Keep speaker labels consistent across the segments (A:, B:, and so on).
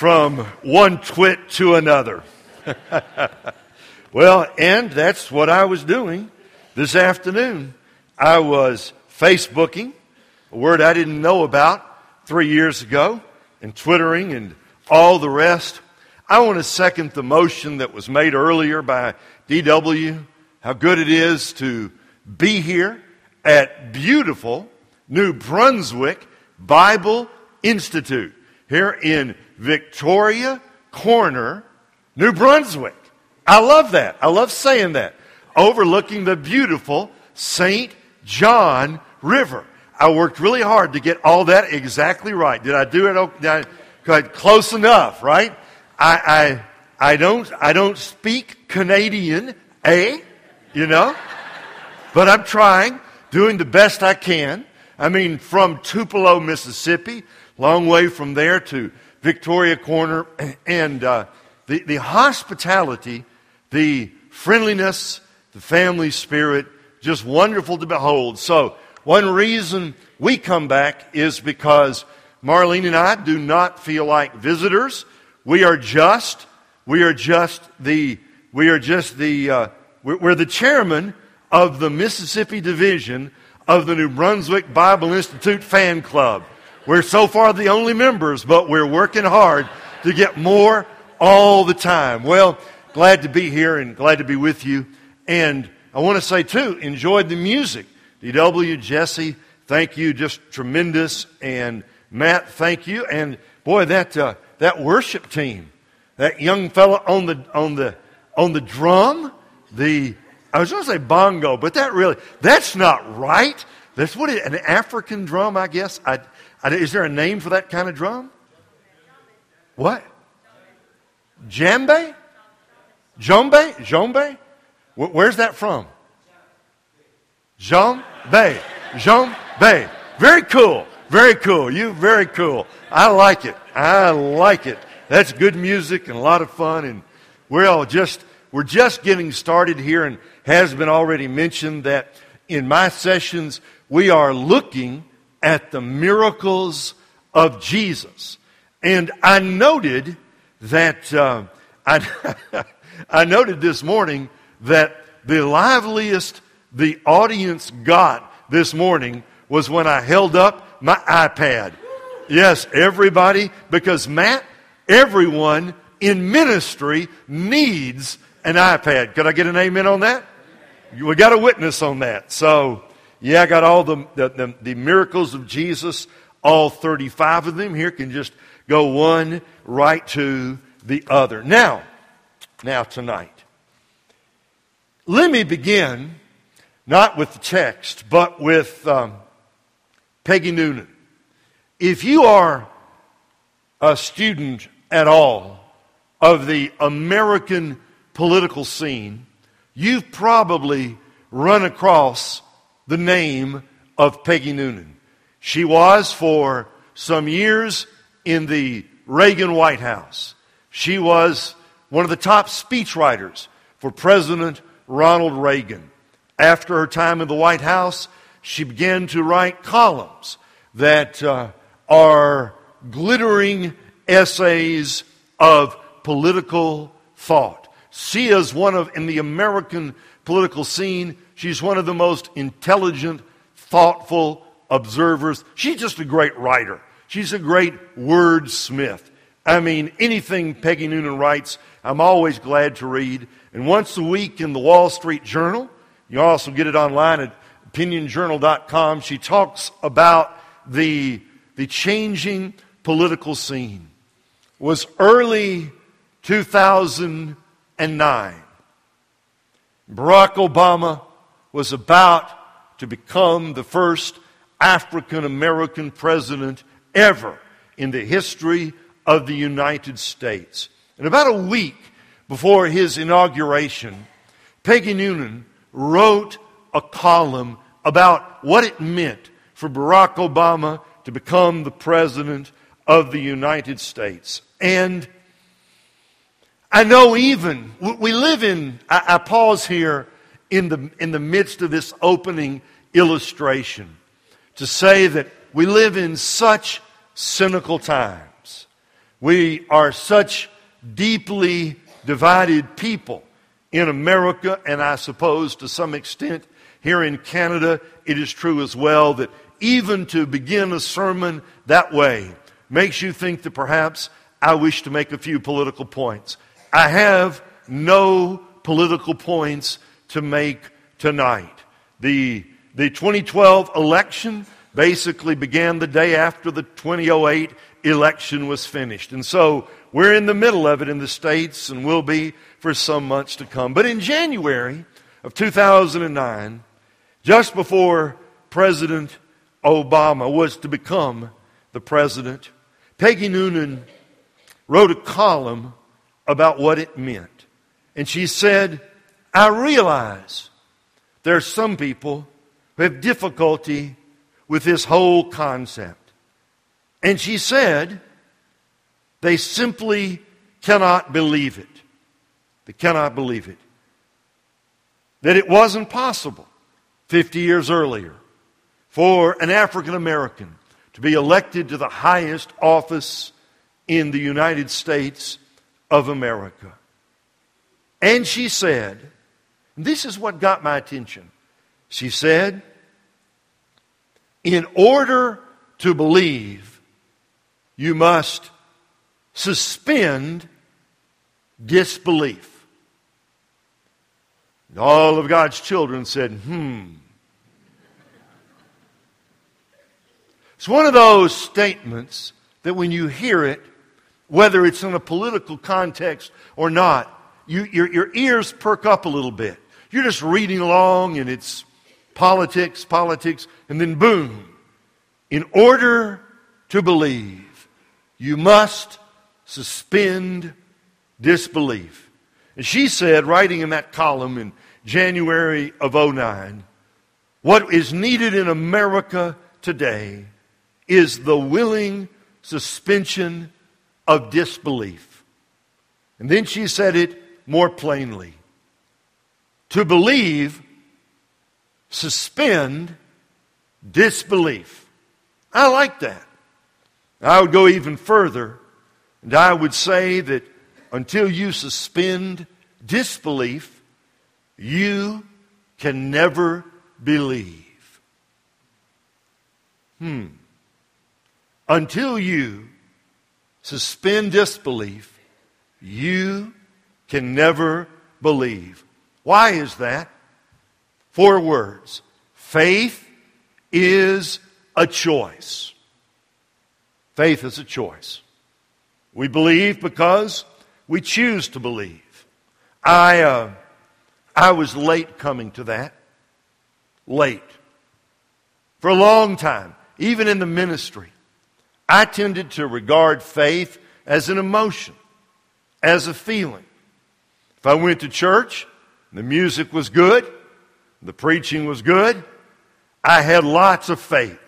A: from one twit to another. well, and that's what I was doing this afternoon. I was Facebooking, a word I didn't know about three years ago, and Twittering and all the rest. I want to second the motion that was made earlier by DW, how good it is to be here at beautiful New Brunswick Bible Institute here in Victoria Corner, New Brunswick. I love that. I love saying that. Overlooking the beautiful St. John River. I worked really hard to get all that exactly right. Did I do it? I, close enough, right? I, I, I don't, I don't speak Canadian, eh? You know? But I'm trying, doing the best I can. I mean, from Tupelo, Mississippi, long way from there to Victoria Corner, and uh, the, the hospitality, the friendliness, the family spirit, just wonderful to behold. So, one reason we come back is because Marlene and I do not feel like visitors. We are just, we are just the, we are just the, uh, we're, we're the chairman of the Mississippi division of the New Brunswick Bible Institute fan club. We're so far the only members, but we're working hard to get more all the time. Well, glad to be here and glad to be with you. And I want to say, too, enjoyed the music. DW, Jesse, thank you. Just tremendous. And Matt, thank you. And boy, that, uh, that worship team, that young fellow on the, on the, on the drum, the I was going to say bongo, but that really, that's not right. That's what it, an African drum, I guess. I, is there a name for that kind of drum? What? Jambe? Jombe? Jombe? Where's that from? Jombe. Jombe. Very cool. Very cool. You very cool. I like it. I like it. That's good music and a lot of fun and we're all just we're just getting started here and has been already mentioned that in my sessions, we are looking at the miracles of Jesus. And I noted that, uh, I, I noted this morning that the liveliest the audience got this morning was when I held up my iPad. Yes, everybody, because Matt, everyone in ministry needs an iPad. Could I get an amen on that? We got a witness on that. So, yeah, I got all the, the, the, miracles of Jesus, all 35 of them. Here can just go one right to the other. Now, now tonight, let me begin not with the text, but with um, Peggy Noonan. If you are a student at all of the American political scene, you've probably run across the name of Peggy Noonan. She was for some years in the Reagan White House. She was one of the top speechwriters for President Ronald Reagan. After her time in the White House, she began to write columns that uh, are glittering essays of political thought. She is one of, in the American political scene, she's one of the most intelligent, thoughtful observers. She's just a great writer. She's a great wordsmith. I mean, anything Peggy Noonan writes, I'm always glad to read. And once a week in the Wall Street Journal, you also get it online at opinionjournal.com, she talks about the, the changing political scene. It was early 2009. Barack Obama was about to become the first African American president ever in the history of the United States. And about a week before his inauguration, Peggy Noonan wrote a column about what it meant for Barack Obama to become the president of the United States. And I know even, we live in, I, I pause here in the, in the midst of this opening illustration to say that we live in such cynical times. We are such deeply divided people in America, and I suppose to some extent here in Canada, it is true as well that even to begin a sermon that way makes you think that perhaps I wish to make a few political points. I have no political points to make tonight. The, the 2012 election basically began the day after the 2008 election was finished. And so we're in the middle of it in the States and will be for some months to come. But in January of 2009, just before President Obama was to become the president, Peggy Noonan wrote a column about what it meant. And she said, I realize there are some people who have difficulty with this whole concept. And she said, they simply cannot believe it. They cannot believe it. That it wasn't possible 50 years earlier for an African American to be elected to the highest office in the United States of America. And she said, this is what got my attention. She said, in order to believe, you must suspend disbelief. And all of God's children said, hmm. It's one of those statements that when you hear it, whether it's in a political context or not, you, your, your ears perk up a little bit. You're just reading along and it's politics, politics, and then boom. In order to believe, you must suspend disbelief. And she said, writing in that column in January of 09, what is needed in America today is the willing suspension of disbelief. And then she said it more plainly. To believe, suspend disbelief. I like that. I would go even further, and I would say that until you suspend disbelief, you can never believe. Hmm. Until you suspend disbelief, you can never believe. Why is that? Four words. Faith is a choice. Faith is a choice. We believe because we choose to believe. I, uh, I was late coming to that. Late. For a long time, even in the ministry, I tended to regard faith as an emotion, as a feeling. If I went to church, the music was good, the preaching was good, I had lots of faith.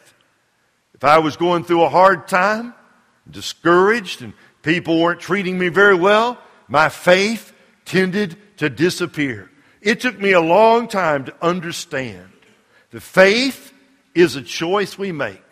A: If I was going through a hard time, discouraged, and people weren't treating me very well, my faith tended to disappear. It took me a long time to understand that faith is a choice we make.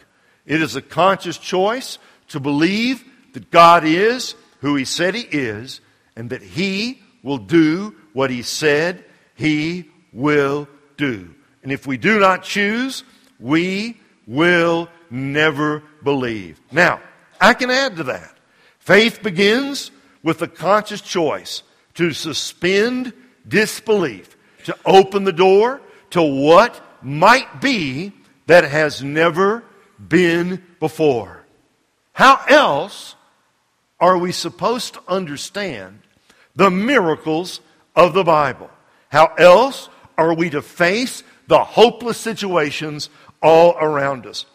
A: It is a conscious choice to believe that God is who He said He is and that He will do what He said He will do. And if we do not choose, we will never believe. Now, I can add to that. Faith begins with a conscious choice to suspend disbelief, to open the door to what might be that has never been before. How else are we supposed to understand the miracles of the Bible? How else are we to face the hopeless situations all around us?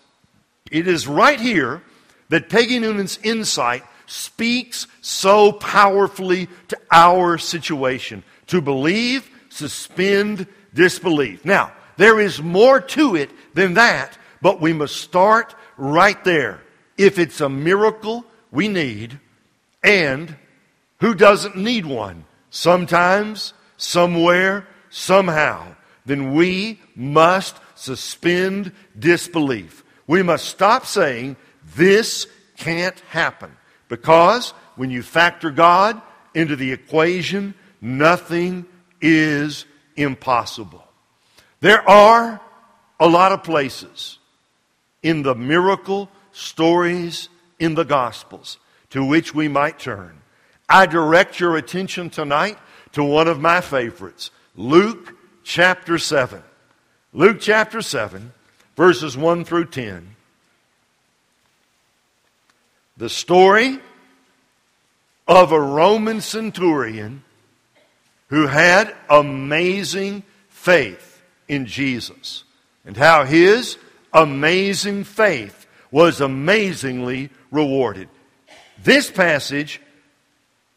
A: It is right here that Peggy Noonan's insight speaks so powerfully to our situation. To believe, suspend disbelief. Now, there is more to it than that, but we must start right there. If it's a miracle we need, and who doesn't need one? Sometimes, somewhere, somehow, then we must suspend disbelief. We must stop saying, this can't happen Because when you factor God into the equation, nothing is impossible. There are a lot of places in the miracle stories in the Gospels to which we might turn. I direct your attention tonight to one of my favorites, Luke chapter 7. Luke chapter 7, verses 1 through 10. The story of a Roman centurion who had amazing faith in Jesus and how his amazing faith was amazingly rewarded. This passage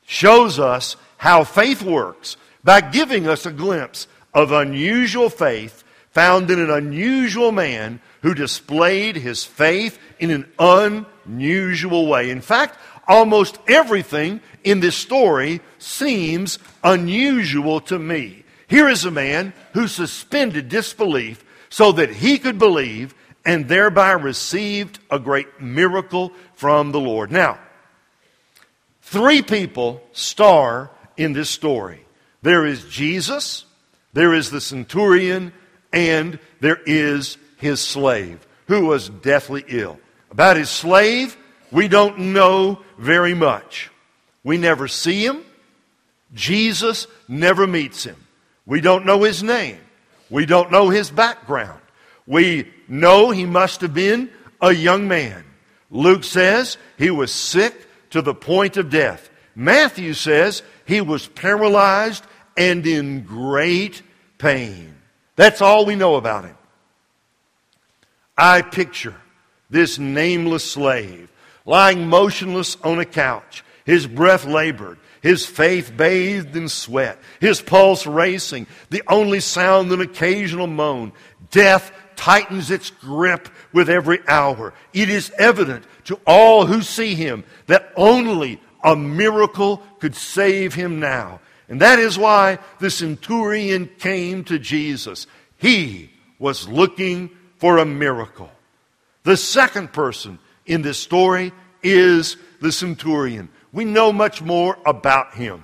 A: shows us how faith works by giving us a glimpse of unusual faith found in an unusual man who displayed his faith in an unusual way. In fact, almost everything in this story seems unusual to me. Here is a man who suspended disbelief so that he could believe and thereby received a great miracle from the Lord. Now, three people star in this story there is Jesus, there is the centurion, and there is his slave who was deathly ill. About his slave, we don't know very much. We never see him. Jesus never meets him. We don't know his name. We don't know his background. We know he must have been a young man. Luke says he was sick to the point of death. Matthew says he was paralyzed and in great pain. That's all we know about him. I picture this nameless slave lying motionless on a couch, his breath labored, his faith bathed in sweat, his pulse racing, the only sound an occasional moan. Death tightens its grip with every hour. It is evident to all who see him that only a miracle could save him now. And that is why the centurion came to Jesus. He was looking for a miracle. The second person in this story is the centurion. We know much more about him.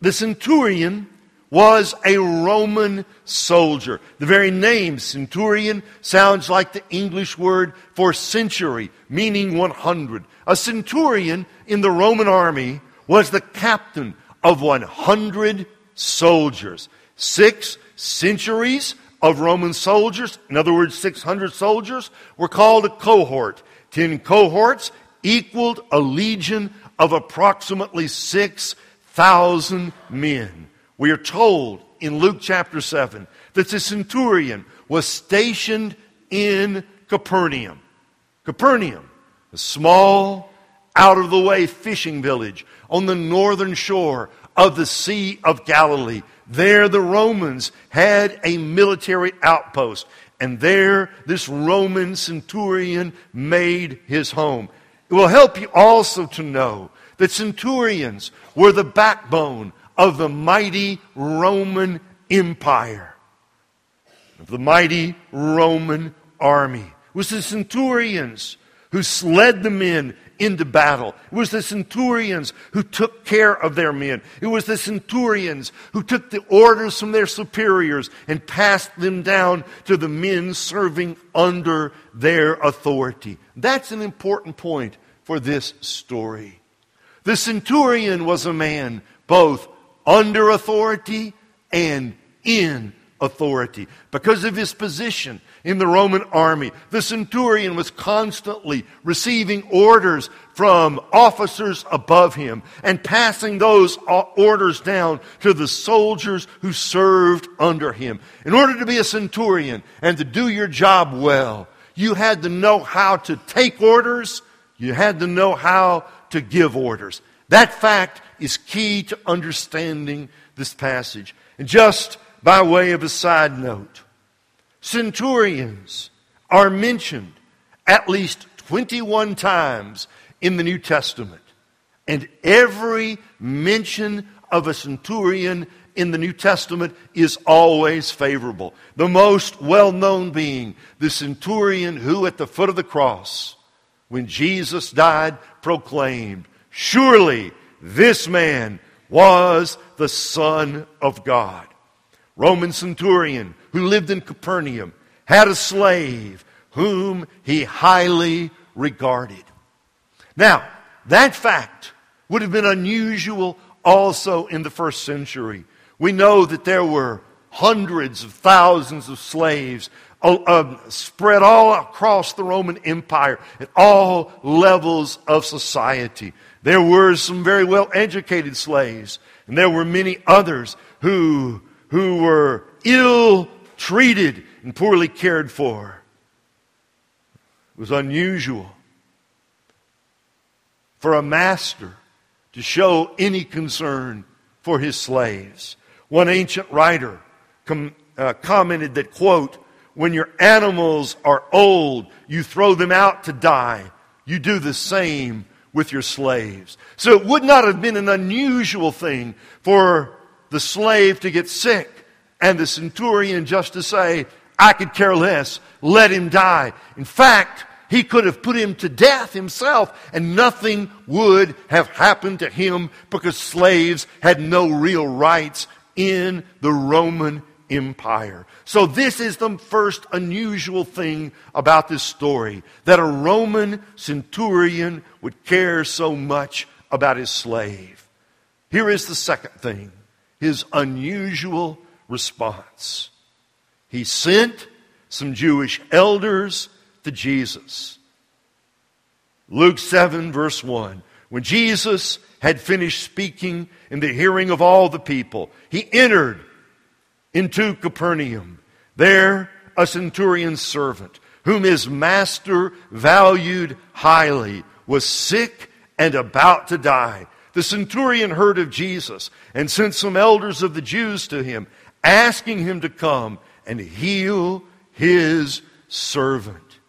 A: The centurion was a Roman soldier. The very name centurion sounds like the English word for century, meaning 100. A centurion in the Roman army was the captain of 100 soldiers. Six centuries of Roman soldiers, in other words, 600 soldiers, were called a cohort. Ten cohorts equaled a legion of approximately 6,000 men. We are told in Luke chapter 7 that the centurion was stationed in Capernaum. Capernaum, a small, out of the way fishing village on the northern shore of the Sea of Galilee. There, the Romans had a military outpost, and there, this Roman centurion made his home. It will help you also to know that centurions were the backbone of the mighty Roman Empire, of the mighty Roman army. It was the centurions who led the men into battle. It was the centurions who took care of their men. It was the centurions who took the orders from their superiors and passed them down to the men serving under their authority. That's an important point for this story. The centurion was a man both under authority and in authority. Because of his position in the Roman army, the centurion was constantly receiving orders from officers above him and passing those orders down to the soldiers who served under him. In order to be a centurion and to do your job well, you had to know how to take orders, you had to know how to give orders. That fact is key to understanding this passage. And just by way of a side note, centurions are mentioned at least 21 times in the New Testament. And every mention of a centurion in the New Testament is always favorable. The most well known being the centurion who, at the foot of the cross, when Jesus died, proclaimed, Surely this man was the Son of God. Roman centurion who lived in Capernaum had a slave whom he highly regarded. Now, that fact would have been unusual also in the first century. We know that there were hundreds of thousands of slaves uh, uh, spread all across the Roman Empire at all levels of society. There were some very well educated slaves, and there were many others who, who were ill treated and poorly cared for. It was unusual for a master to show any concern for his slaves. One ancient writer com, uh, commented that, quote, when your animals are old, you throw them out to die. You do the same with your slaves. So it would not have been an unusual thing for the slave to get sick and the centurion just to say, I could care less, let him die. In fact, he could have put him to death himself, and nothing would have happened to him because slaves had no real rights in the Roman Empire. So, this is the first unusual thing about this story that a Roman centurion would care so much about his slave. Here is the second thing his unusual response. He sent some Jewish elders to Jesus. Luke 7, verse 1. When Jesus had finished speaking in the hearing of all the people, he entered into Capernaum. There, a centurion's servant, whom his master valued highly, was sick and about to die. The centurion heard of Jesus and sent some elders of the Jews to him, asking him to come and heal his servant.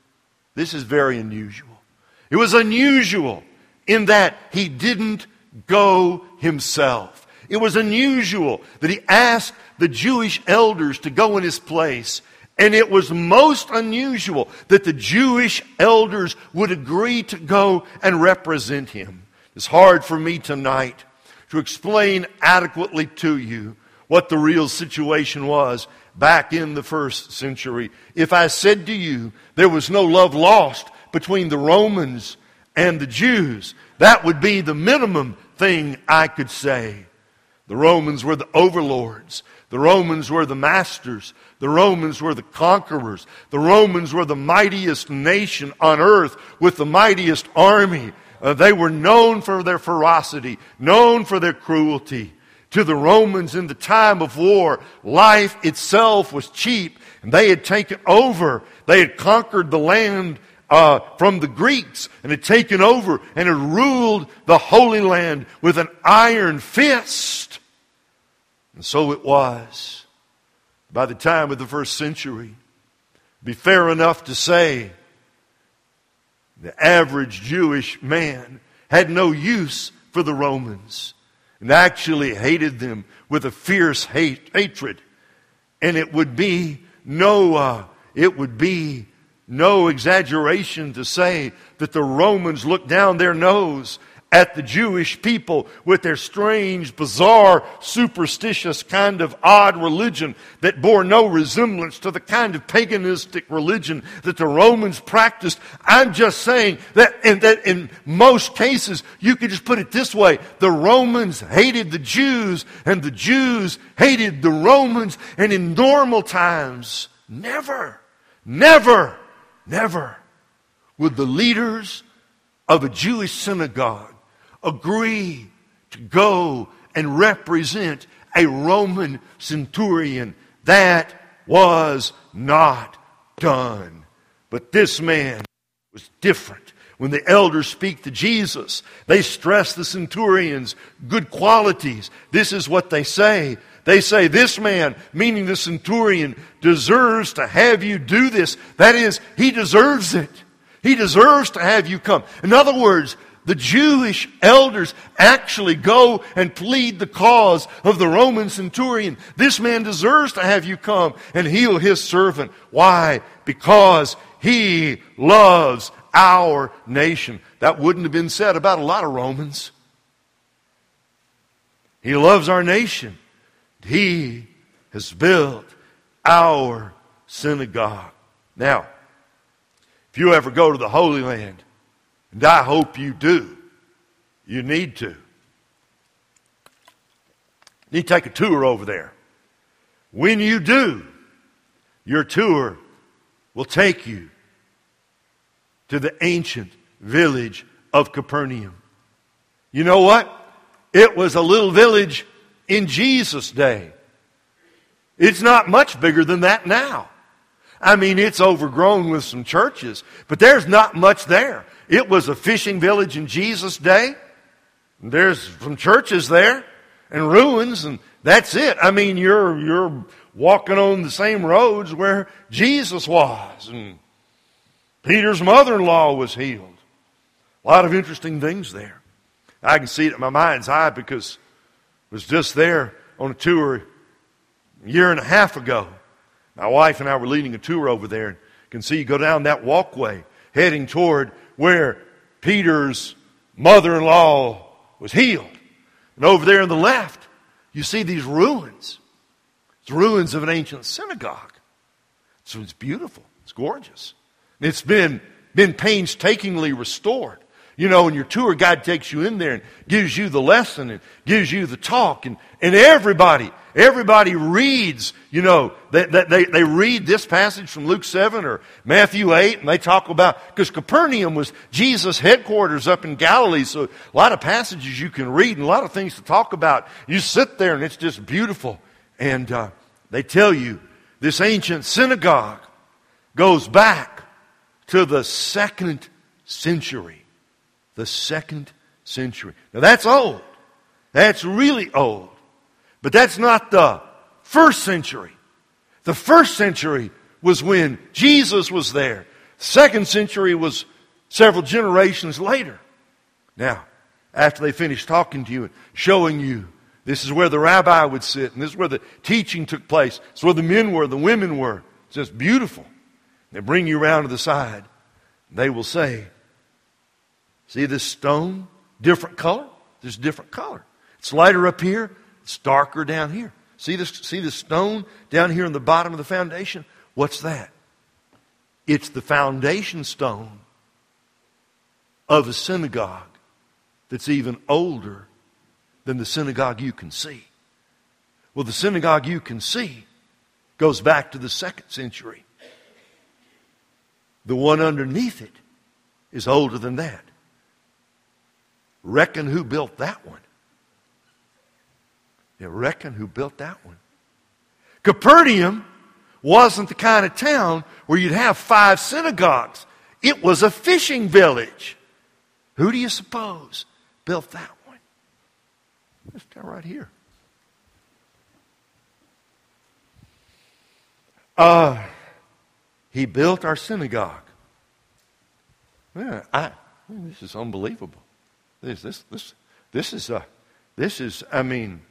A: This is very unusual. It was unusual in that he didn't go himself. It was unusual that he asked the Jewish elders to go in his place. And it was most unusual that the Jewish elders would agree to go and represent him. It's hard for me tonight to explain adequately to you what the real situation was back in the first century. If I said to you there was no love lost between the Romans and the Jews, that would be the minimum thing I could say. The Romans were the overlords. The Romans were the masters. The Romans were the conquerors. The Romans were the mightiest nation on earth with the mightiest army. Uh, they were known for their ferocity, known for their cruelty to the Romans in the time of war, life itself was cheap, and they had taken over. They had conquered the land uh, from the Greeks and had taken over and had ruled the Holy Land with an iron fist. And so it was. By the time of the first century, be fair enough to say the average Jewish man had no use for the Romans and actually hated them with a fierce hate, hatred. And it would be no, uh, it would be no exaggeration to say that the Romans looked down their nose at the Jewish people with their strange, bizarre, superstitious kind of odd religion that bore no resemblance to the kind of paganistic religion that the Romans practiced. I'm just saying that in, that in most cases, you could just put it this way. The Romans hated the Jews and the Jews hated the Romans. And in normal times, never, never, never would the leaders of a Jewish synagogue agree to go and represent a Roman centurion. That was not done. But this man was different. When the elders speak to Jesus, they stress the centurion's good qualities. This is what they say. They say, This man, meaning the centurion, deserves to have you do this. That is, he deserves it. He deserves to have you come. In other words, the Jewish elders actually go and plead the cause of the Roman centurion. This man deserves to have you come and heal his servant. Why? Because he loves our nation. That wouldn't have been said about a lot of Romans. He loves our nation. He has built our synagogue. Now, if you ever go to the Holy Land, and I hope you do, you need to. You need to take a tour over there. When you do, your tour will take you to the ancient village of Capernaum. You know what? It was a little village in Jesus' day. It's not much bigger than that now. I mean, it's overgrown with some churches, but there's not much there. It was a fishing village in Jesus' day. There's some churches there and ruins, and that's it. I mean, you're, you're walking on the same roads where Jesus was, and Peter's mother in law was healed. A lot of interesting things there. I can see it in my mind's eye because was just there on a tour a year and a half ago. My wife and I were leading a tour over there and can see you go down that walkway heading toward where Peter's mother in law was healed. And over there on the left, you see these ruins. It's ruins of an ancient synagogue. So it's beautiful. It's gorgeous. It's been, been painstakingly restored. You know, and your tour guide takes you in there and gives you the lesson and gives you the talk and, and everybody, everybody reads, you know, they, they, they read this passage from Luke 7 or Matthew 8 and they talk about, because Capernaum was Jesus' headquarters up in Galilee, so a lot of passages you can read and a lot of things to talk about. You sit there and it's just beautiful. And uh, they tell you this ancient synagogue goes back to the second century the second century. Now that's old. That's really old. But that's not the first century. The first century was when Jesus was there. Second century was several generations later. Now, after they finished talking to you and showing you this is where the rabbi would sit, and this is where the teaching took place, it's where the men were, the women were. It's just beautiful. They bring you around to the side. They will say, See this stone? Different color? There's a different color. It's lighter up here, it's darker down here. See this, see this stone down here in the bottom of the foundation? What's that? It's the foundation stone of a synagogue that's even older than the synagogue you can see. Well, the synagogue you can see goes back to the second century. The one underneath it is older than that. Reckon who built that one. You reckon who built that one. Capernaum wasn't the kind of town where you'd have five synagogues. It was a fishing village. Who do you suppose built that one? This town right here. Uh, he built our synagogue. Yeah, I, this is unbelievable. This, this, this, this is, uh, this is, I mean,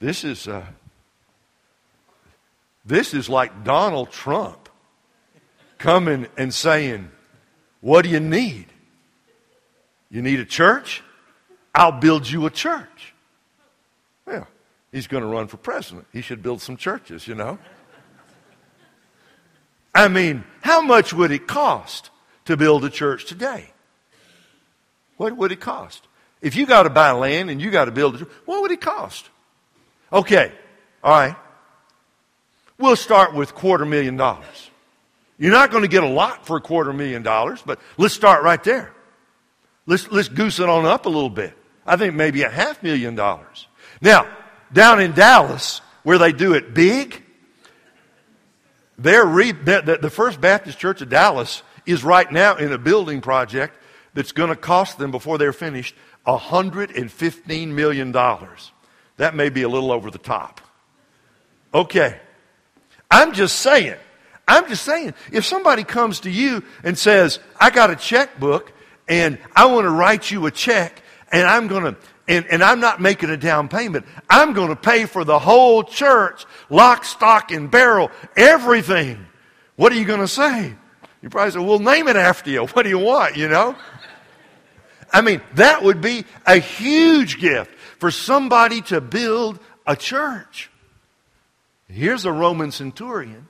A: this is, uh, this is like Donald Trump coming and saying, What do you need? You need a church? I'll build you a church. Well, he's going to run for president. He should build some churches, you know. I mean, how much would it cost to build a church today? What would it cost? If you got to buy land and you got to build it, what would it cost? Okay, all right. We'll start with quarter million dollars. You're not going to get a lot for a quarter million dollars, but let's start right there. Let's, let's goose it on up a little bit. I think maybe a half million dollars. Now, down in Dallas, where they do it big, re- the, the First Baptist Church of Dallas is right now in a building project that's going to cost them before they're finished $115 million. That may be a little over the top. Okay. I'm just saying. I'm just saying. If somebody comes to you and says, I got a checkbook and I want to write you a check and I'm going to, and, and I'm not making a down payment. I'm going to pay for the whole church, lock, stock, and barrel, everything. What are you going to say? You probably say, well, name it after you. What do you want, you know? I mean, that would be a huge gift for somebody to build a church. Here's a Roman centurion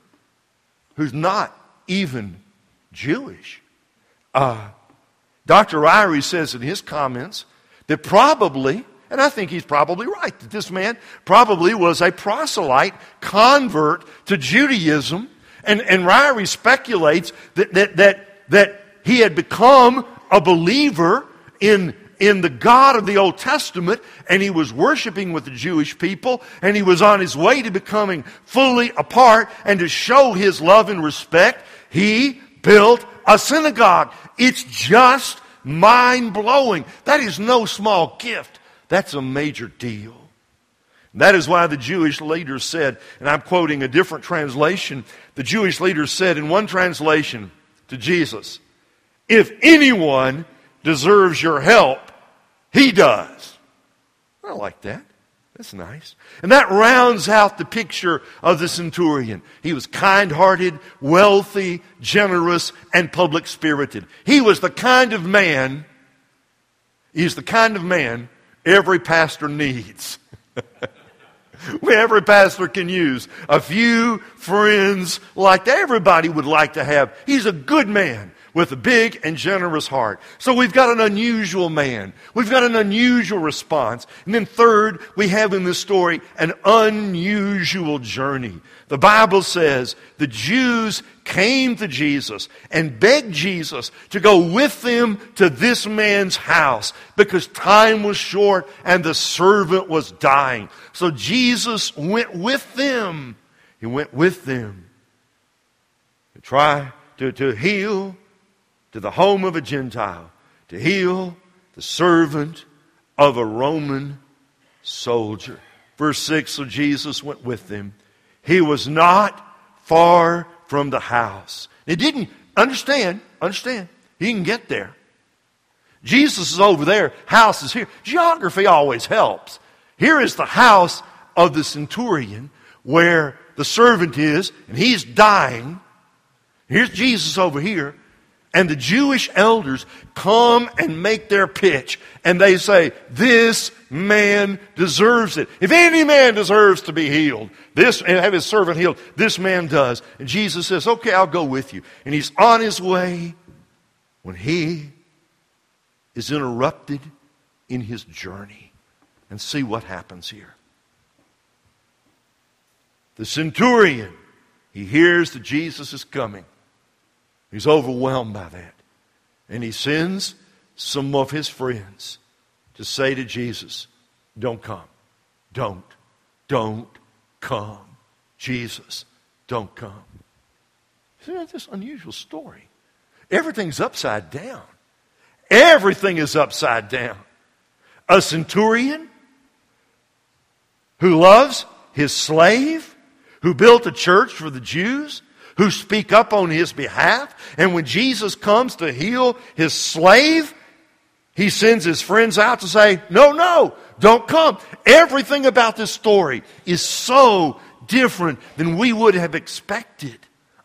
A: who's not even Jewish. Uh, Dr. Ryrie says in his comments that probably, and I think he's probably right, that this man probably was a proselyte convert to Judaism. And, and Ryrie speculates that, that, that, that he had become a believer in, in the God of the Old Testament, and he was worshiping with the Jewish people, and he was on his way to becoming fully a part, and to show his love and respect, he built a synagogue. It's just mind blowing. That is no small gift. That's a major deal. That is why the Jewish leaders said, and I'm quoting a different translation, the Jewish leaders said in one translation to Jesus, if anyone deserves your help, he does. I like that. That's nice. And that rounds out the picture of the centurion. He was kind hearted, wealthy, generous, and public spirited. He was the kind of man, he's the kind of man every pastor needs. every pastor can use a few friends like that. Everybody would like to have. He's a good man with a big and generous heart. So we've got an unusual man. We've got an unusual response. And then third, we have in this story an unusual journey. The Bible says the Jews came to Jesus and begged Jesus to go with them to this man's house because time was short and the servant was dying. So Jesus went with them. He went with them to try to, to heal to the home of a Gentile to heal the servant of a Roman soldier. Verse 6 So Jesus went with them. He was not far from the house. He didn't understand, understand, he can get there. Jesus is over there, house is here. Geography always helps. Here is the house of the centurion where the servant is, and he's dying. Here's Jesus over here. And the Jewish elders come and make their pitch. And they say, This man deserves it. If any man deserves to be healed, this and have his servant healed, this man does. And Jesus says, Okay, I'll go with you. And he's on his way when he is interrupted in his journey. And see what happens here. The centurion, he hears that Jesus is coming. He's overwhelmed by that. And he sends some of his friends to say to Jesus, Don't come. Don't. Don't come. Jesus, don't come. See, that's this unusual story. Everything's upside down. Everything is upside down. A centurion who loves his slave, who built a church for the Jews, who speak up on his behalf. And when Jesus comes to heal his slave, he sends his friends out to say, No, no, don't come. Everything about this story is so different than we would have expected.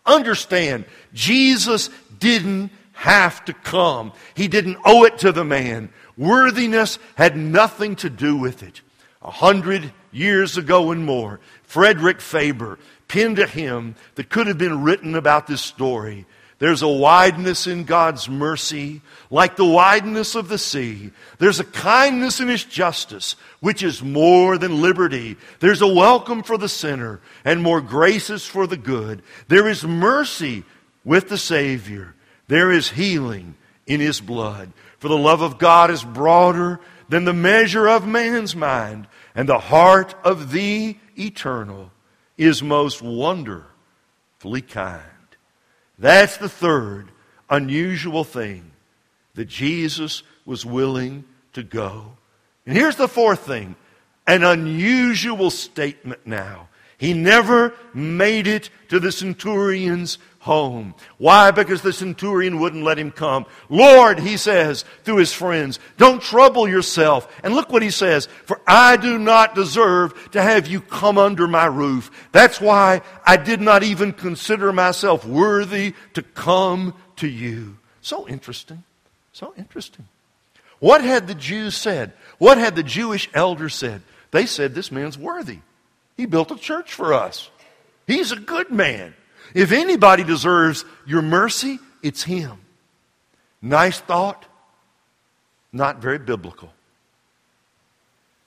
A: Understand, Jesus didn't have to come, he didn't owe it to the man. Worthiness had nothing to do with it. A hundred years ago and more, Frederick Faber penned to him that could have been written about this story. There's a wideness in God's mercy, like the wideness of the sea. There's a kindness in His justice, which is more than liberty. There's a welcome for the sinner, and more graces for the good. There is mercy with the Savior. There is healing in His blood. For the love of God is broader than the measure of man's mind, and the heart of the eternal is most wonderfully kind. That's the third unusual thing that Jesus was willing to go. And here's the fourth thing an unusual statement now. He never made it to the centurion's home. Why? Because the centurion wouldn't let him come. Lord, he says through his friends, don't trouble yourself. And look what he says, for I do not deserve to have you come under my roof. That's why I did not even consider myself worthy to come to you. So interesting. So interesting. What had the Jews said? What had the Jewish elders said? They said, This man's worthy. He built a church for us. He's a good man. If anybody deserves your mercy, it's him. Nice thought, not very biblical.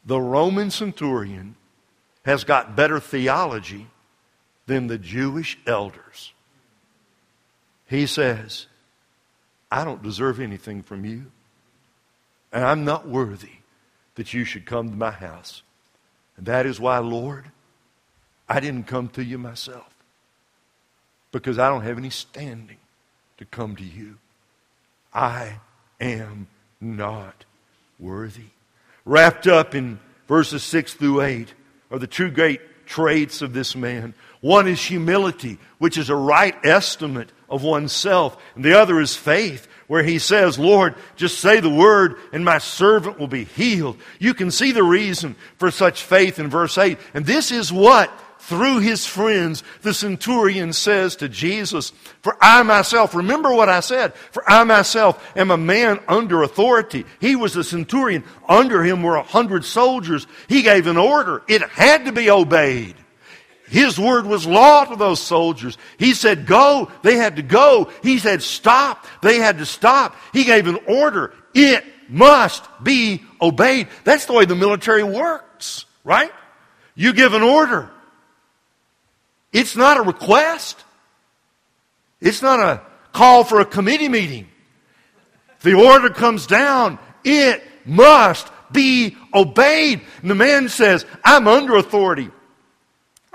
A: The Roman centurion has got better theology than the Jewish elders. He says, I don't deserve anything from you, and I'm not worthy that you should come to my house. And that is why, Lord, I didn't come to you myself because I don't have any standing to come to you. I am not worthy. Wrapped up in verses 6 through 8 are the two great traits of this man. One is humility, which is a right estimate of oneself, and the other is faith, where he says, Lord, just say the word and my servant will be healed. You can see the reason for such faith in verse 8. And this is what through his friends, the centurion says to Jesus, For I myself, remember what I said, for I myself am a man under authority. He was a centurion. Under him were a hundred soldiers. He gave an order. It had to be obeyed. His word was law to those soldiers. He said go, they had to go. He said stop, they had to stop. He gave an order. It must be obeyed. That's the way the military works, right? You give an order. It's not a request. It's not a call for a committee meeting. The order comes down. It must be obeyed. And the man says, I'm under authority.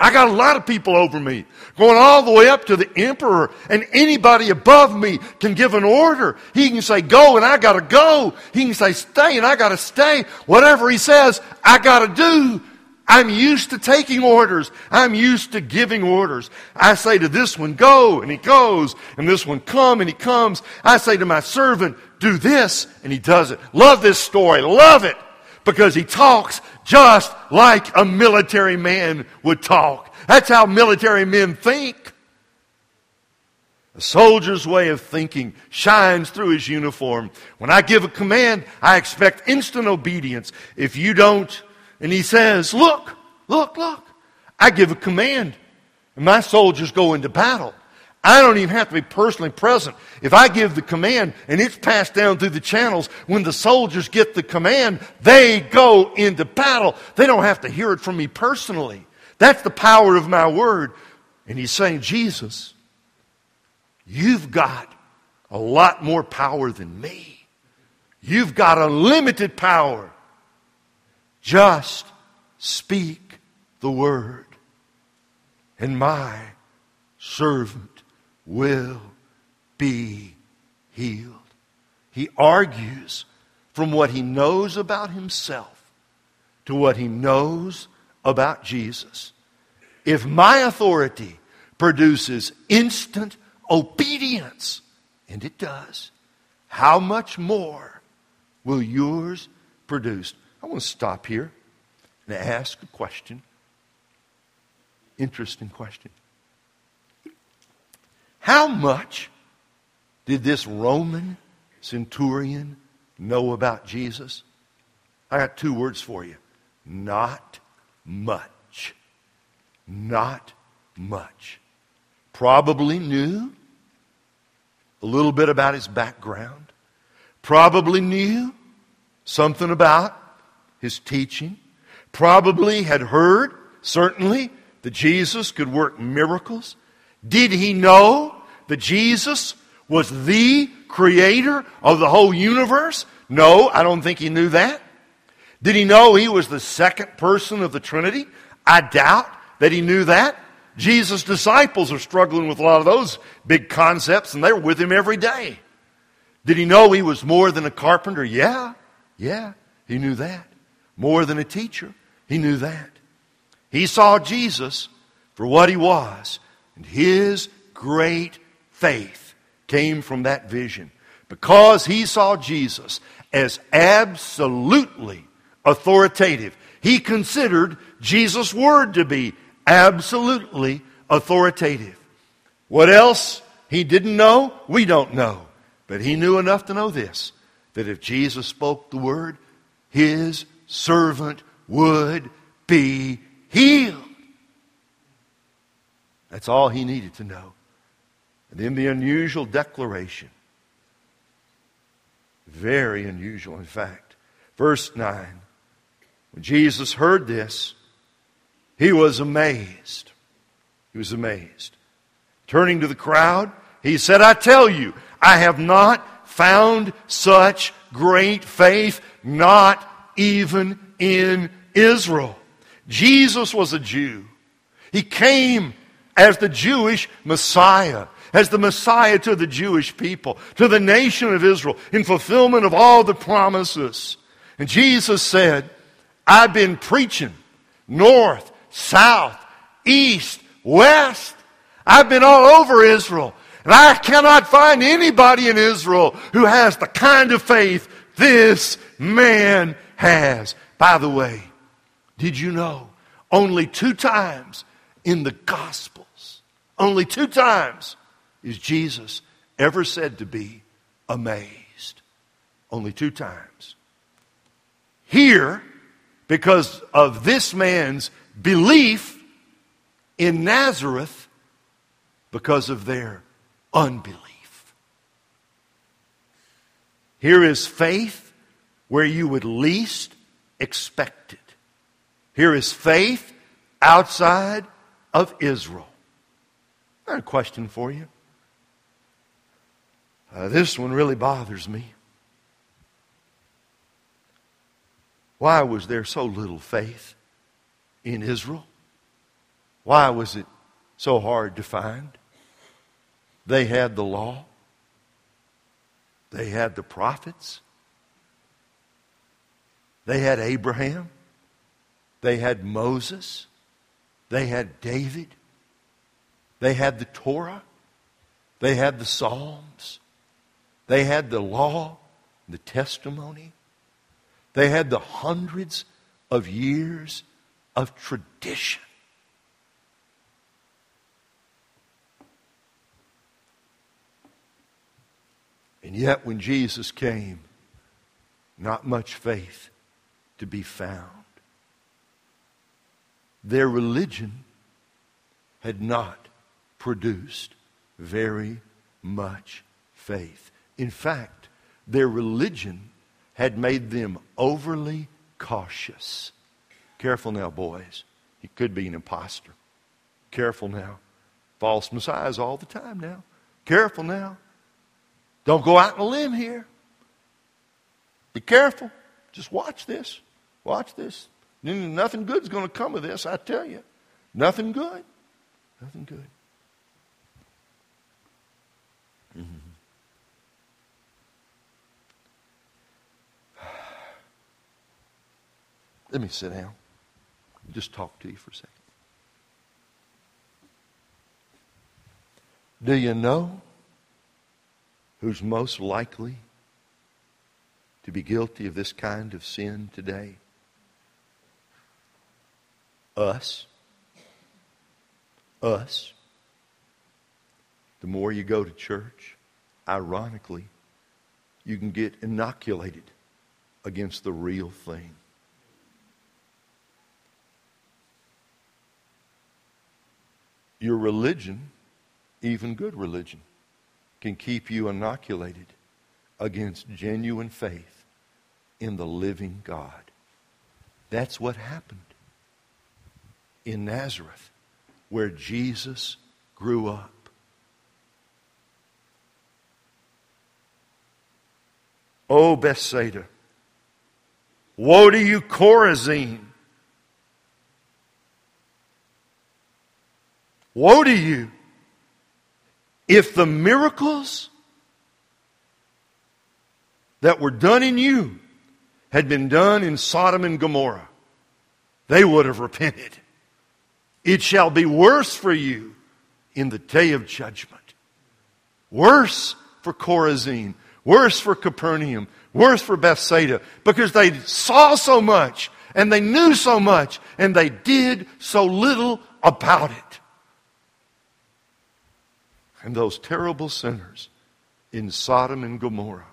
A: I got a lot of people over me, going all the way up to the emperor, and anybody above me can give an order. He can say, go, and I gotta go. He can say, stay, and I gotta stay. Whatever he says, I gotta do. I'm used to taking orders. I'm used to giving orders. I say to this one, go, and he goes, and this one, come, and he comes. I say to my servant, do this, and he does it. Love this story. Love it. Because he talks just like a military man would talk. That's how military men think. A soldier's way of thinking shines through his uniform. When I give a command, I expect instant obedience. If you don't, and he says, Look, look, look. I give a command, and my soldiers go into battle. I don't even have to be personally present. If I give the command and it's passed down through the channels, when the soldiers get the command, they go into battle. They don't have to hear it from me personally. That's the power of my word. And he's saying, Jesus, you've got a lot more power than me. You've got unlimited power. Just speak the word, and my servant will be healed. He argues from what he knows about himself to what he knows about Jesus. If my authority produces instant obedience, and it does, how much more will yours produce? I want to stop here and ask a question. Interesting question. How much did this Roman centurion know about Jesus? I got two words for you. Not much. Not much. Probably knew a little bit about his background. Probably knew something about his teaching, probably had heard, certainly, that Jesus could work miracles. Did he know that Jesus was the creator of the whole universe? No, I don't think he knew that. Did he know he was the second person of the Trinity? I doubt that he knew that. Jesus' disciples are struggling with a lot of those big concepts, and they were with him every day. Did he know he was more than a carpenter? Yeah, yeah, he knew that more than a teacher. He knew that. He saw Jesus for what he was, and his great faith came from that vision. Because he saw Jesus as absolutely authoritative, he considered Jesus' word to be absolutely authoritative. What else he didn't know, we don't know. But he knew enough to know this that if Jesus spoke the word, his servant would be healed. That's all he needed to know. And then the unusual declaration. Very unusual, in fact. Verse 9. When Jesus heard this, he was amazed. He was amazed. Turning to the crowd, he said, I tell you, I have not found such great faith, not even in Israel. Jesus was a Jew. He came as the Jewish Messiah, as the Messiah to the Jewish people, to the nation of Israel, in fulfillment of all the promises. And Jesus said, I've been preaching north, south, east, west. I've been all over Israel. And I cannot find anybody in Israel who has the kind of faith this man has. By the way, did you know only two times in the Gospels, only two times is Jesus ever said to be amazed? Only two times. Here, because of this man's belief in Nazareth, because of their unbelief. Here is faith where you would least expect it. Here is faith outside of Israel. I a question for you. Uh, this one really bothers me. Why was there so little faith in Israel? Why was it so hard to find? They had the law, they had the prophets, they had Abraham, they had Moses, they had David, they had the Torah, they had the Psalms, they had the law, the testimony, they had the hundreds of years of tradition. And yet, when Jesus came, not much faith to be found. Their religion had not produced very much faith. In fact, their religion had made them overly cautious. Careful now, boys. He could be an impostor. Careful now. False messiahs all the time now. Careful now. Don't go out on a limb here. Be careful. Just watch this. Watch this. Nothing good's going to come of this, I tell you. Nothing good. Nothing good. Mm-hmm. Let me sit down. Just talk to you for a second. Do you know who's most likely to be guilty of this kind of sin today? Us. Us. The more you go to church, ironically, you can get inoculated against the real thing. Your religion, even good religion, can keep you inoculated against genuine faith in the living God. That's what happened in Nazareth, where Jesus grew up. Oh, Bethsaida, woe to you, Chorazin! Woe to you! If the miracles that were done in you had been done in Sodom and Gomorrah, they would have repented. It shall be worse for you in the day of judgment. Worse for Chorazin, worse for Capernaum, worse for Bethsaida, because they saw so much and they knew so much and they did so little about it and those terrible sinners in Sodom and Gomorrah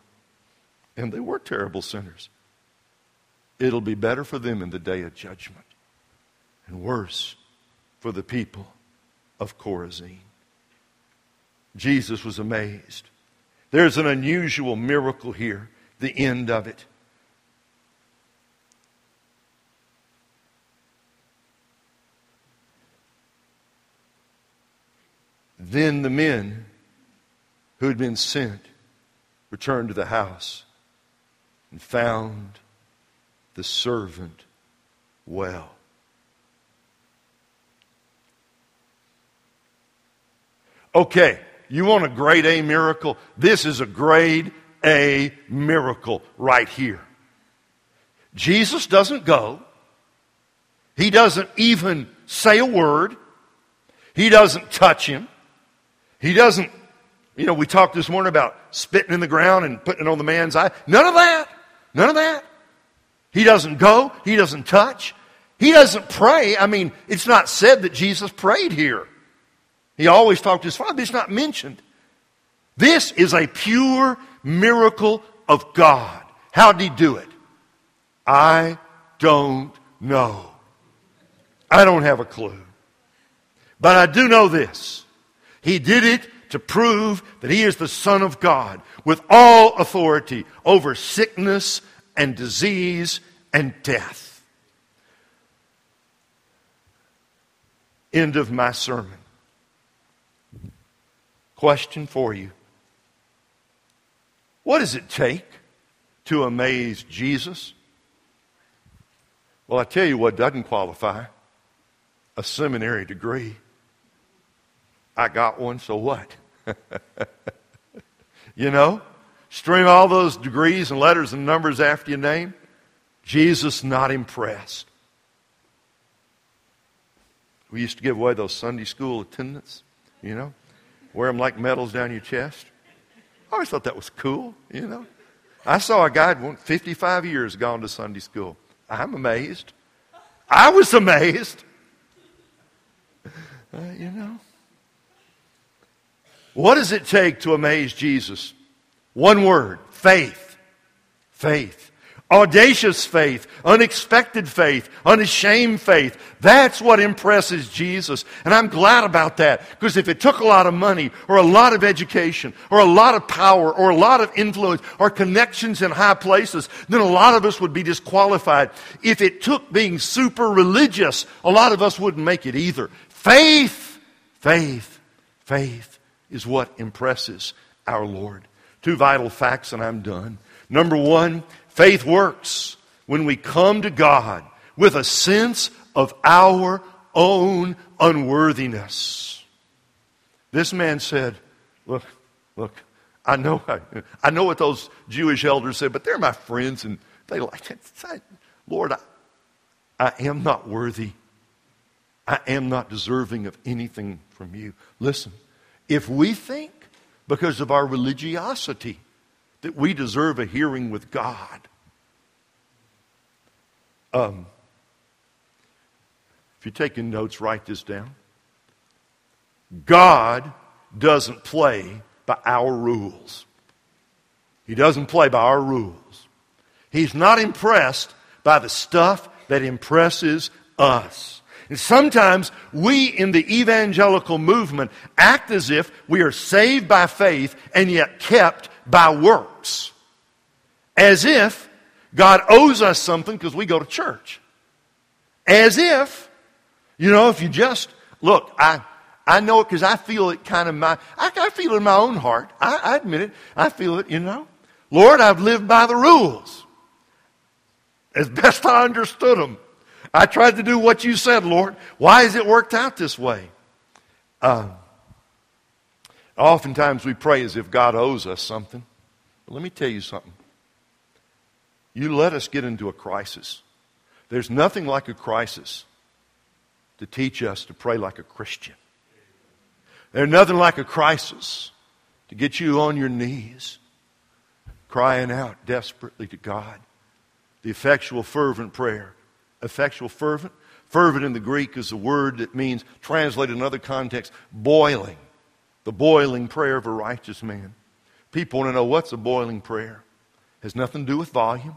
A: and they were terrible sinners. It'll be better for them in the day of judgment and worse for the people of Chorazin. Jesus was amazed. There's an unusual miracle here, the end of it. Then the men who had been sent returned to the house and found the servant well. Okay, you want a grade A miracle? This is a grade A miracle right here. Jesus doesn't go. He doesn't even say a word. He doesn't touch him. He doesn't, you know, we talked this morning about spitting in the ground and putting it on the man's eye. None of that. None of that. He doesn't go. He doesn't touch. He doesn't pray. I mean, it's not said that Jesus prayed here. He always talked to his father. It's not mentioned. This is a pure miracle of God. How did he do it? I don't know. I don't have a clue. But I do know this. He did it to prove that he is the Son of God with all authority over sickness and disease and death. End of my sermon. Question for you What does it take to amaze Jesus? Well, I tell you what doesn't qualify a seminary degree. I got one, so what? you know? String all those degrees and letters and numbers after your name. Jesus not impressed. We used to give away those Sunday school attendants, you know? Wear them like medals down your chest. I always thought that was cool, you know? I saw a guy 55 years gone to Sunday school. I'm amazed. I was amazed. Uh, you know? What does it take to amaze Jesus? One word faith. Faith. Audacious faith, unexpected faith, unashamed faith. That's what impresses Jesus. And I'm glad about that because if it took a lot of money or a lot of education or a lot of power or a lot of influence or connections in high places, then a lot of us would be disqualified. If it took being super religious, a lot of us wouldn't make it either. Faith, faith, faith is what impresses our Lord. Two vital facts, and I'm done. Number one, faith works when we come to God with a sense of our own unworthiness. This man said, Look, look, I know, I, I know what those Jewish elders said, but they're my friends and they like it. Lord, I, I am not worthy. I am not deserving of anything from you. Listen, if we think, because of our religiosity, that we deserve a hearing with God, um, if you're taking notes, write this down. God doesn't play by our rules. He doesn't play by our rules. He's not impressed by the stuff that impresses us. And sometimes we in the evangelical movement act as if we are saved by faith and yet kept by works. As if God owes us something because we go to church. As if, you know, if you just, look, I, I know it because I feel it kind of my, I, I feel it in my own heart. I, I admit it. I feel it, you know. Lord, I've lived by the rules as best I understood them. I tried to do what you said, Lord. Why has it worked out this way? Uh, oftentimes we pray as if God owes us something. But let me tell you something. You let us get into a crisis. There's nothing like a crisis to teach us to pray like a Christian. There's nothing like a crisis to get you on your knees, crying out desperately to God. The effectual, fervent prayer effectual, fervent. Fervent in the Greek is a word that means, translated in other contexts, boiling. The boiling prayer of a righteous man. People want to know what's a boiling prayer. Has nothing to do with volume,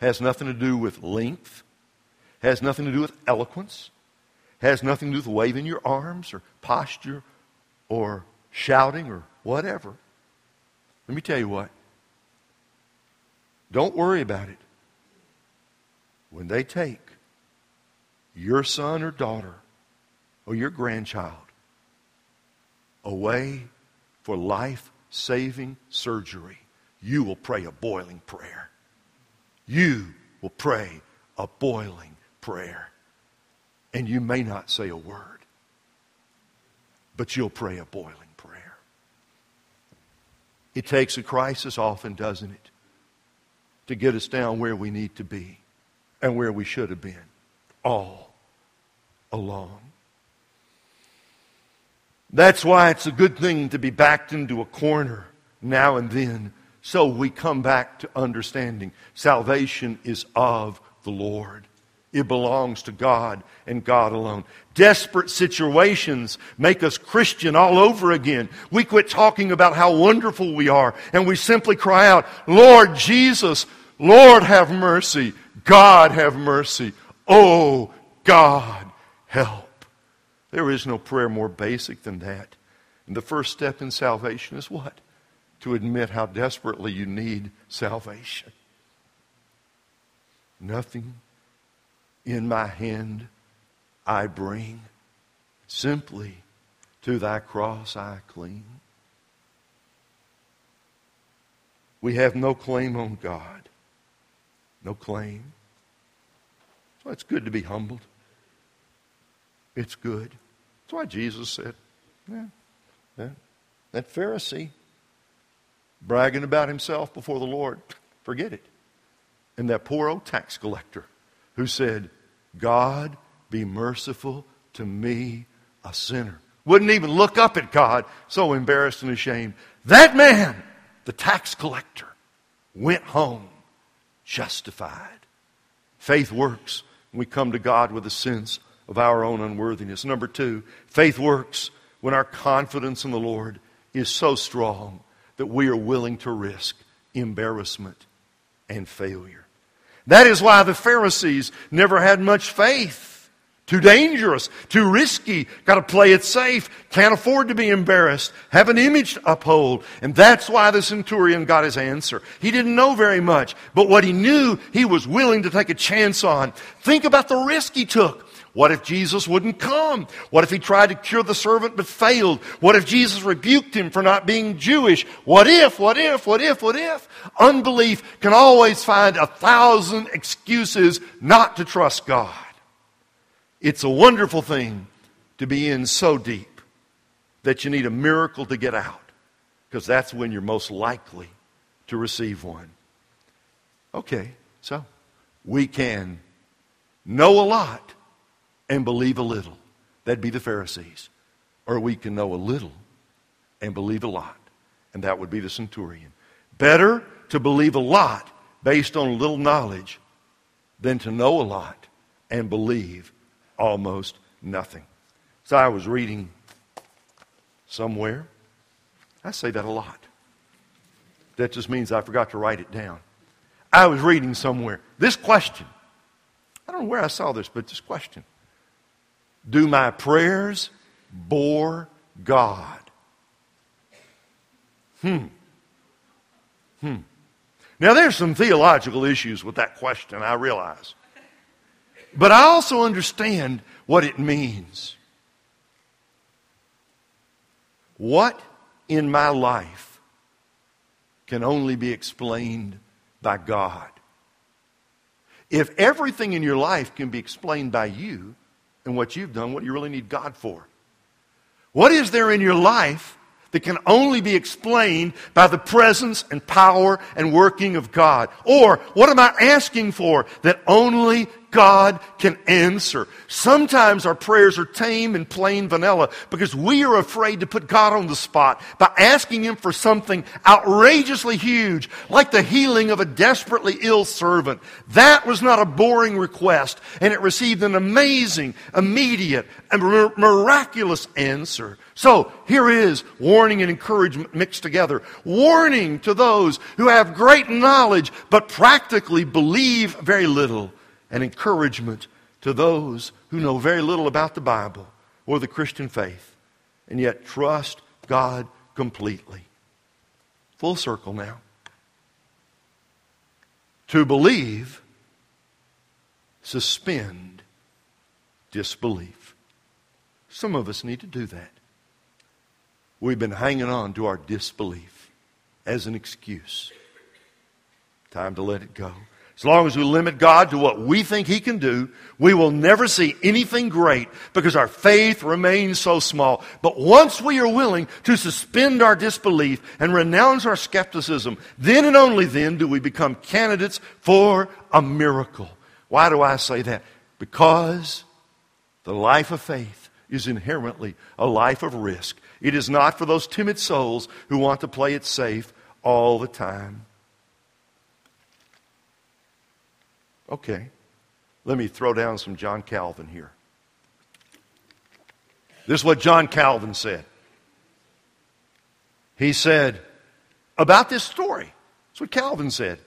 A: has nothing to do with length, has nothing to do with eloquence, has nothing to do with waving your arms or posture or shouting or whatever. Let me tell you what. Don't worry about it. When they take your son or daughter or your grandchild away for life saving surgery, you will pray a boiling prayer. You will pray a boiling prayer. And you may not say a word, but you'll pray a boiling prayer. It takes a crisis often, doesn't it, to get us down where we need to be and where we should have been all along. That's why it's a good thing to be backed into a corner now and then so we come back to understanding salvation is of the Lord. It belongs to God and God alone. Desperate situations make us Christian all over again. We quit talking about how wonderful we are and we simply cry out, Lord Jesus, Lord have mercy, God have mercy, oh God help. There is no prayer more basic than that. And the first step in salvation is what? To admit how desperately you need salvation. Nothing in my hand I bring. Simply to thy cross I cling. We have no claim on God. No claim. So it's good to be humbled. It's good. That's why Jesus said, yeah, yeah, that Pharisee bragging about himself before the Lord, forget it. And that poor old tax collector who said, God, be merciful to me, a sinner. Wouldn't even look up at God, so embarrassed and ashamed. That man, the tax collector, went home justified. Faith works. When we come to God with a sense of our own unworthiness. Number two, faith works when our confidence in the Lord is so strong that we are willing to risk embarrassment and failure. That is why the Pharisees never had much faith. Too dangerous, too risky, got to play it safe, can't afford to be embarrassed, have an image to uphold. And that's why the centurion got his answer. He didn't know very much, but what he knew, he was willing to take a chance on. Think about the risk he took. What if Jesus wouldn't come? What if he tried to cure the servant but failed? What if Jesus rebuked him for not being Jewish? What if, what if, what if, what if? Unbelief can always find a thousand excuses not to trust God. It's a wonderful thing to be in so deep that you need a miracle to get out because that's when you're most likely to receive one. Okay, so we can know a lot and believe a little. That'd be the Pharisees. Or we can know a little and believe a lot. And that would be the centurion. Better to believe a lot based on little knowledge than to know a lot and believe almost nothing. So I was reading somewhere. I say that a lot. That just means I forgot to write it down. I was reading somewhere this question. I don't know where I saw this, but this question do my prayers bore God? Hmm. Hmm. Now, there's some theological issues with that question, I realize. But I also understand what it means. What in my life can only be explained by God? If everything in your life can be explained by you, and what you've done, what do you really need God for? What is there in your life that can only be explained by the presence and power and working of God? Or what am I asking for that only God can answer. Sometimes our prayers are tame and plain vanilla because we are afraid to put God on the spot by asking Him for something outrageously huge, like the healing of a desperately ill servant. That was not a boring request, and it received an amazing, immediate, and miraculous answer. So here is warning and encouragement mixed together. Warning to those who have great knowledge but practically believe very little. And encouragement to those who know very little about the Bible or the Christian faith and yet trust God completely. Full circle now. To believe, suspend disbelief. Some of us need to do that. We've been hanging on to our disbelief as an excuse. Time to let it go. As long as we limit God to what we think He can do, we will never see anything great because our faith remains so small. But once we are willing to suspend our disbelief and renounce our skepticism, then and only then do we become candidates for a miracle. Why do I say that? Because the life of faith is inherently a life of risk. It is not for those timid souls who want to play it safe all the time. Okay, let me throw down some John Calvin here. This is what John Calvin said. He said about this story, that's what Calvin said.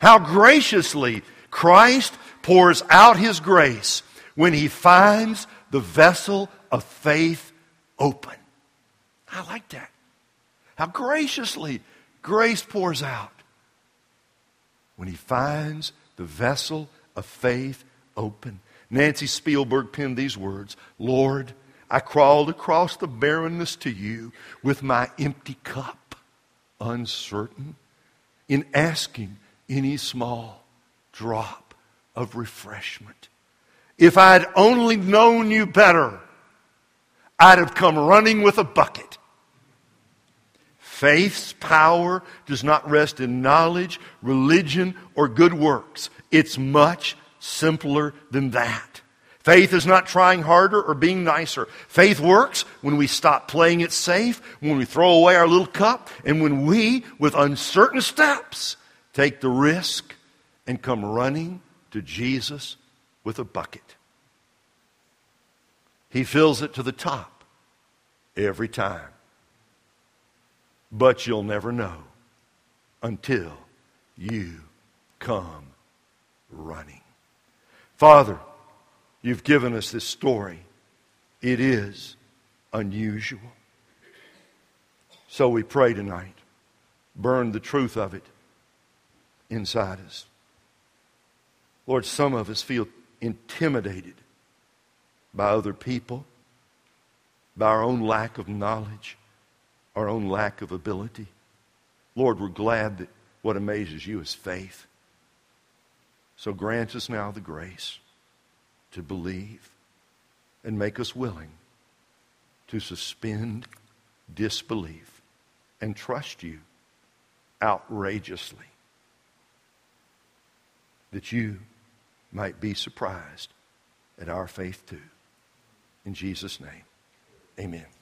A: How graciously Christ pours out his grace when he finds the vessel of faith open. I like that. How graciously grace pours out when he finds the vessel of faith open. Nancy Spiegelberg penned these words Lord, I crawled across the barrenness to you with my empty cup, uncertain in asking any small drop of refreshment. If I'd only known you better, I'd have come running with a bucket Faith's power does not rest in knowledge, religion, or good works. It's much simpler than that. Faith is not trying harder or being nicer. Faith works when we stop playing it safe, when we throw away our little cup, and when we, with uncertain steps, take the risk and come running to Jesus with a bucket. He fills it to the top every time. But you'll never know until you come running. Father, you've given us this story. It is unusual. So we pray tonight. Burn the truth of it inside us. Lord, some of us feel intimidated by other people, by our own lack of knowledge our own lack of ability. Lord, we're glad that what amazes you is faith. So grant us now the grace to believe and make us willing to suspend disbelief and trust you outrageously that you might be surprised at our faith too. In Jesus' name, amen.